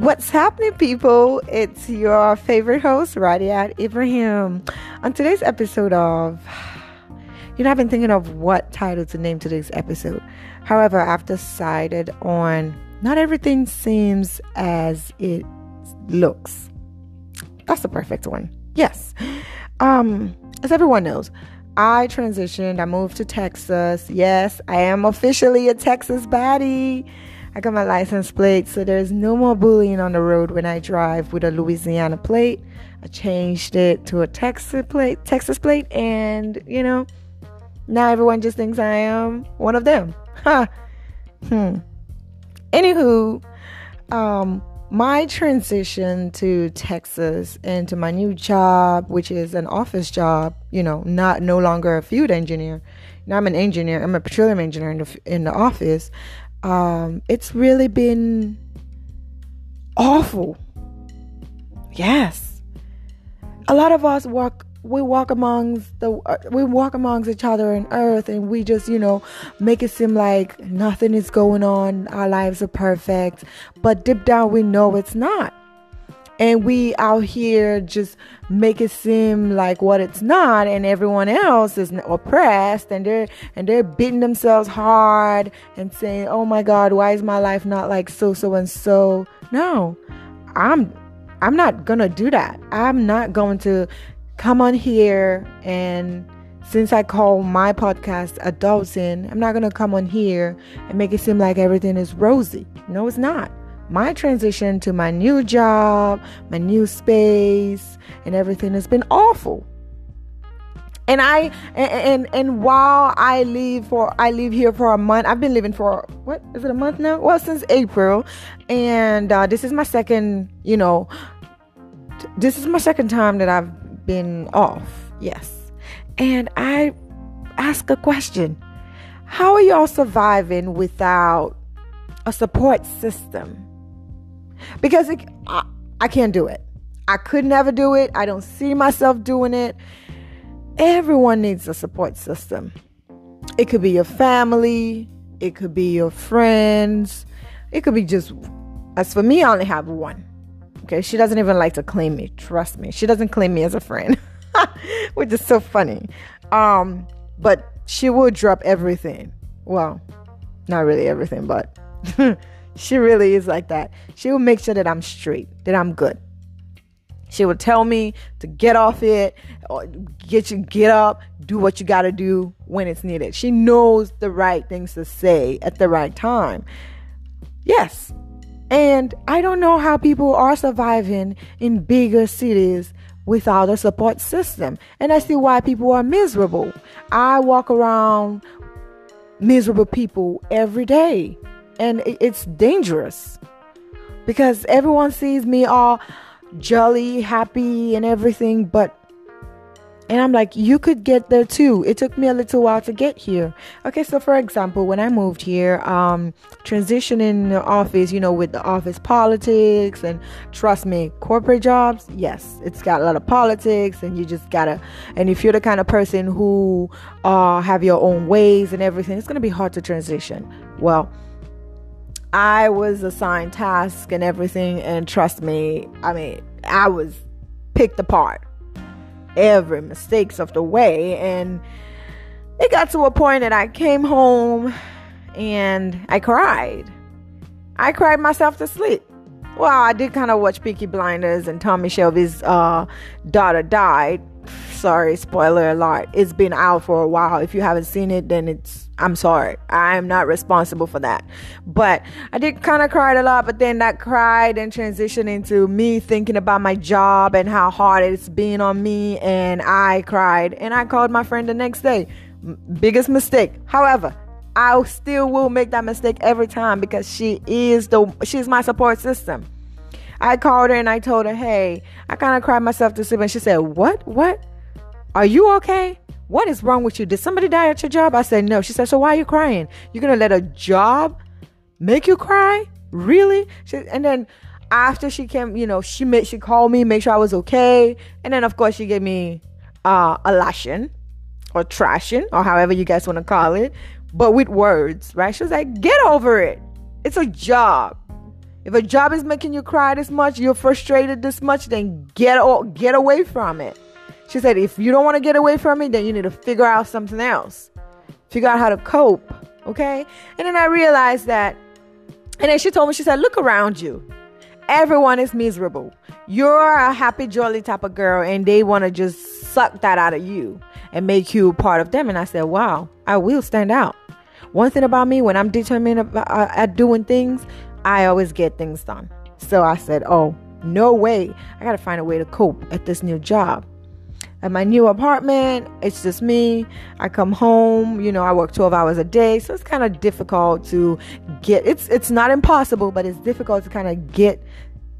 What's happening, people? It's your favorite host, Radiat Ibrahim. On today's episode of, you know, I've been thinking of what title to name today's episode. However, I've decided on not everything seems as it looks. That's the perfect one. Yes. Um, as everyone knows, I transitioned. I moved to Texas. Yes, I am officially a Texas baddie. I got my license plate, so there's no more bullying on the road when I drive with a Louisiana plate. I changed it to a Texas plate, Texas plate, and you know, now everyone just thinks I am one of them. Huh. Hmm. Anywho, um, my transition to Texas and to my new job, which is an office job, you know, not no longer a field engineer. Now I'm an engineer. I'm a petroleum engineer in the in the office um, it's really been awful. Yes, a lot of us walk. We walk amongst the uh, we walk amongst each other on earth, and we just you know make it seem like nothing is going on. Our lives are perfect, but deep down we know it's not and we out here just make it seem like what it's not and everyone else is oppressed and they're and they're beating themselves hard and saying oh my god why is my life not like so so and so? No i'm i'm not gonna do that. I'm not going to come on here and since I call my podcast Adulting, I'm not going to come on here and make it seem like everything is rosy. No, it's not my transition to my new job, my new space, and everything has been awful. And I and, and while I leave for I leave here for a month. I've been living for what is it a month now? Well, since April, and uh, this is my second. You know, t- this is my second time that I've been off. Yes, and I ask a question: How are y'all surviving without a support system? Because it, I, I can't do it. I could never do it. I don't see myself doing it. Everyone needs a support system. It could be your family, it could be your friends, it could be just, as for me, I only have one. Okay, she doesn't even like to claim me. Trust me, she doesn't claim me as a friend, which is so funny. Um, but she will drop everything. Well, not really everything, but She really is like that. She will make sure that I'm straight, that I'm good. She will tell me to get off it, or get you get up, do what you got to do when it's needed. She knows the right things to say at the right time. Yes. And I don't know how people are surviving in bigger cities without a support system. And I see why people are miserable. I walk around miserable people every day and it's dangerous because everyone sees me all jolly, happy, and everything, but and I'm like, you could get there too. It took me a little while to get here. Okay, so for example, when I moved here, um, transitioning the office, you know, with the office politics, and trust me, corporate jobs, yes, it's got a lot of politics, and you just gotta. And if you're the kind of person who uh, have your own ways and everything, it's gonna be hard to transition. Well I was assigned tasks and everything, and trust me, I mean, I was picked apart every mistakes of the way, and it got to a point that I came home and I cried. I cried myself to sleep. Well, I did kind of watch Peaky Blinders, and Tommy Shelby's uh, daughter died. Sorry, spoiler alert. It's been out for a while. If you haven't seen it, then it's I'm sorry. I'm not responsible for that. But I did kind of cry a lot, but then that cried and transitioned into me thinking about my job and how hard it's been on me. And I cried and I called my friend the next day. biggest mistake. However, I still will make that mistake every time because she is the she's my support system. I called her and I told her, "Hey, I kind of cried myself to sleep." And she said, "What? What? Are you okay?" What is wrong with you? Did somebody die at your job? I said, No. She said, So why are you crying? You're going to let a job make you cry? Really? She, and then after she came, you know, she made, she called me, make sure I was okay. And then, of course, she gave me uh, a lashing or trashing or however you guys want to call it, but with words, right? She was like, Get over it. It's a job. If a job is making you cry this much, you're frustrated this much, then get get away from it. She said, if you don't want to get away from it, then you need to figure out something else. Figure out how to cope. Okay? And then I realized that, and then she told me, she said, look around you. Everyone is miserable. You're a happy, jolly type of girl, and they want to just suck that out of you and make you part of them. And I said, wow, I will stand out. One thing about me, when I'm determined about, uh, at doing things, I always get things done. So I said, oh, no way. I got to find a way to cope at this new job. At my new apartment, it's just me. I come home, you know, I work 12 hours a day, so it's kind of difficult to get it's it's not impossible, but it's difficult to kind of get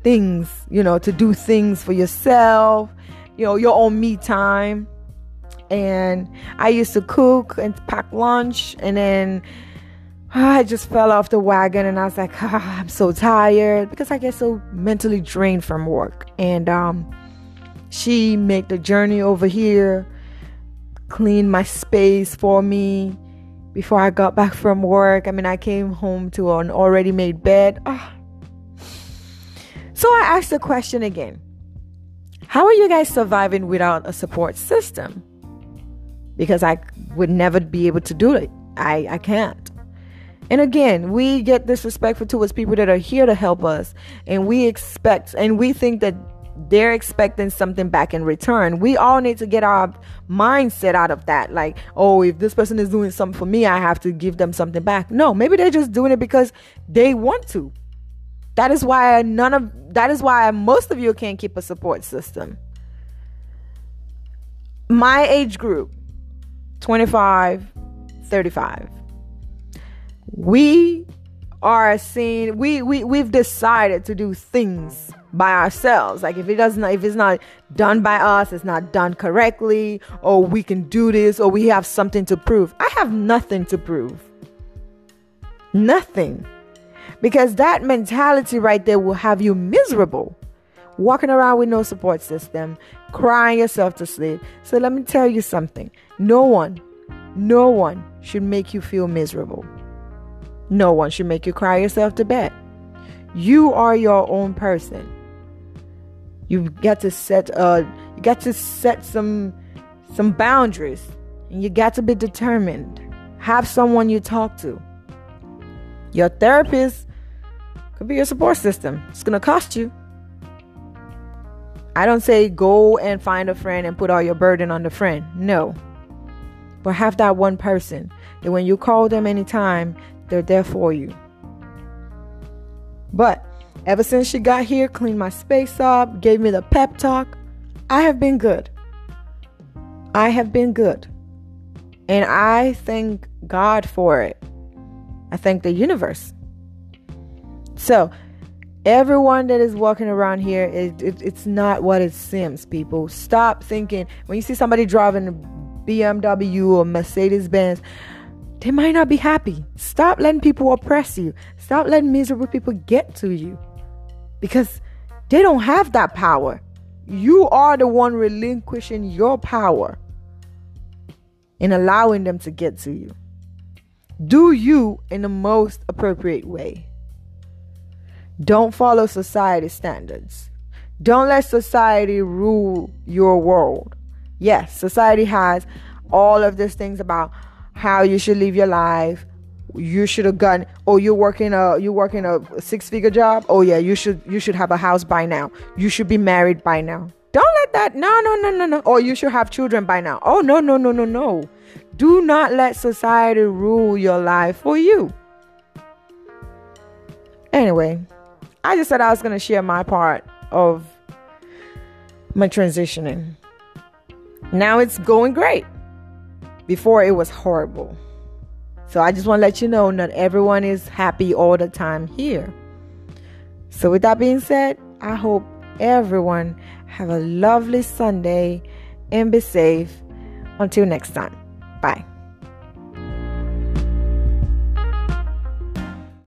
things, you know, to do things for yourself, you know, your own me time. And I used to cook and pack lunch and then I just fell off the wagon and I was like, ah, I'm so tired because I get so mentally drained from work. And um, she made the journey over here, cleaned my space for me before I got back from work. I mean, I came home to an already made bed. Ah. So I asked the question again How are you guys surviving without a support system? Because I would never be able to do it. I, I can't. And again, we get disrespectful towards people that are here to help us, and we expect and we think that they're expecting something back in return. We all need to get our mindset out of that. Like, oh, if this person is doing something for me, I have to give them something back. No, maybe they're just doing it because they want to. That is why none of that is why most of you can't keep a support system. My age group, 25, 35 we are seeing we, we we've decided to do things by ourselves. Like if it doesn't if it's not done by us it's not done correctly or we can do this or we have something to prove. I have nothing to prove. Nothing. Because that mentality right there will have you miserable. Walking around with no support system crying yourself to sleep. So let me tell you something. No one no one should make you feel miserable no one should make you cry yourself to bed. You are your own person. You got to set uh you got to set some some boundaries and you got to be determined. Have someone you talk to. Your therapist could be your support system. It's going to cost you. I don't say go and find a friend and put all your burden on the friend. No. But have that one person that when you call them anytime, they're there for you. But ever since she got here, cleaned my space up, gave me the pep talk, I have been good. I have been good. And I thank God for it. I thank the universe. So, everyone that is walking around here, it, it, it's not what it seems, people. Stop thinking when you see somebody driving a BMW or Mercedes Benz, they might not be happy. Stop letting people oppress you. Stop letting miserable people get to you because they don't have that power. You are the one relinquishing your power and allowing them to get to you. Do you in the most appropriate way. Don't follow society standards. Don't let society rule your world. Yes, society has all of these things about how you should live your life. You should have gotten. Oh, you're working a you're working a six figure job. Oh yeah, you should you should have a house by now. You should be married by now. Don't let that. No no no no no. Or oh, you should have children by now. Oh no no no no no. Do not let society rule your life for you. Anyway, I just said I was gonna share my part of my transitioning. Now it's going great. Before it was horrible. So I just want to let you know not everyone is happy all the time here. So with that being said, I hope everyone have a lovely Sunday and be safe. Until next time.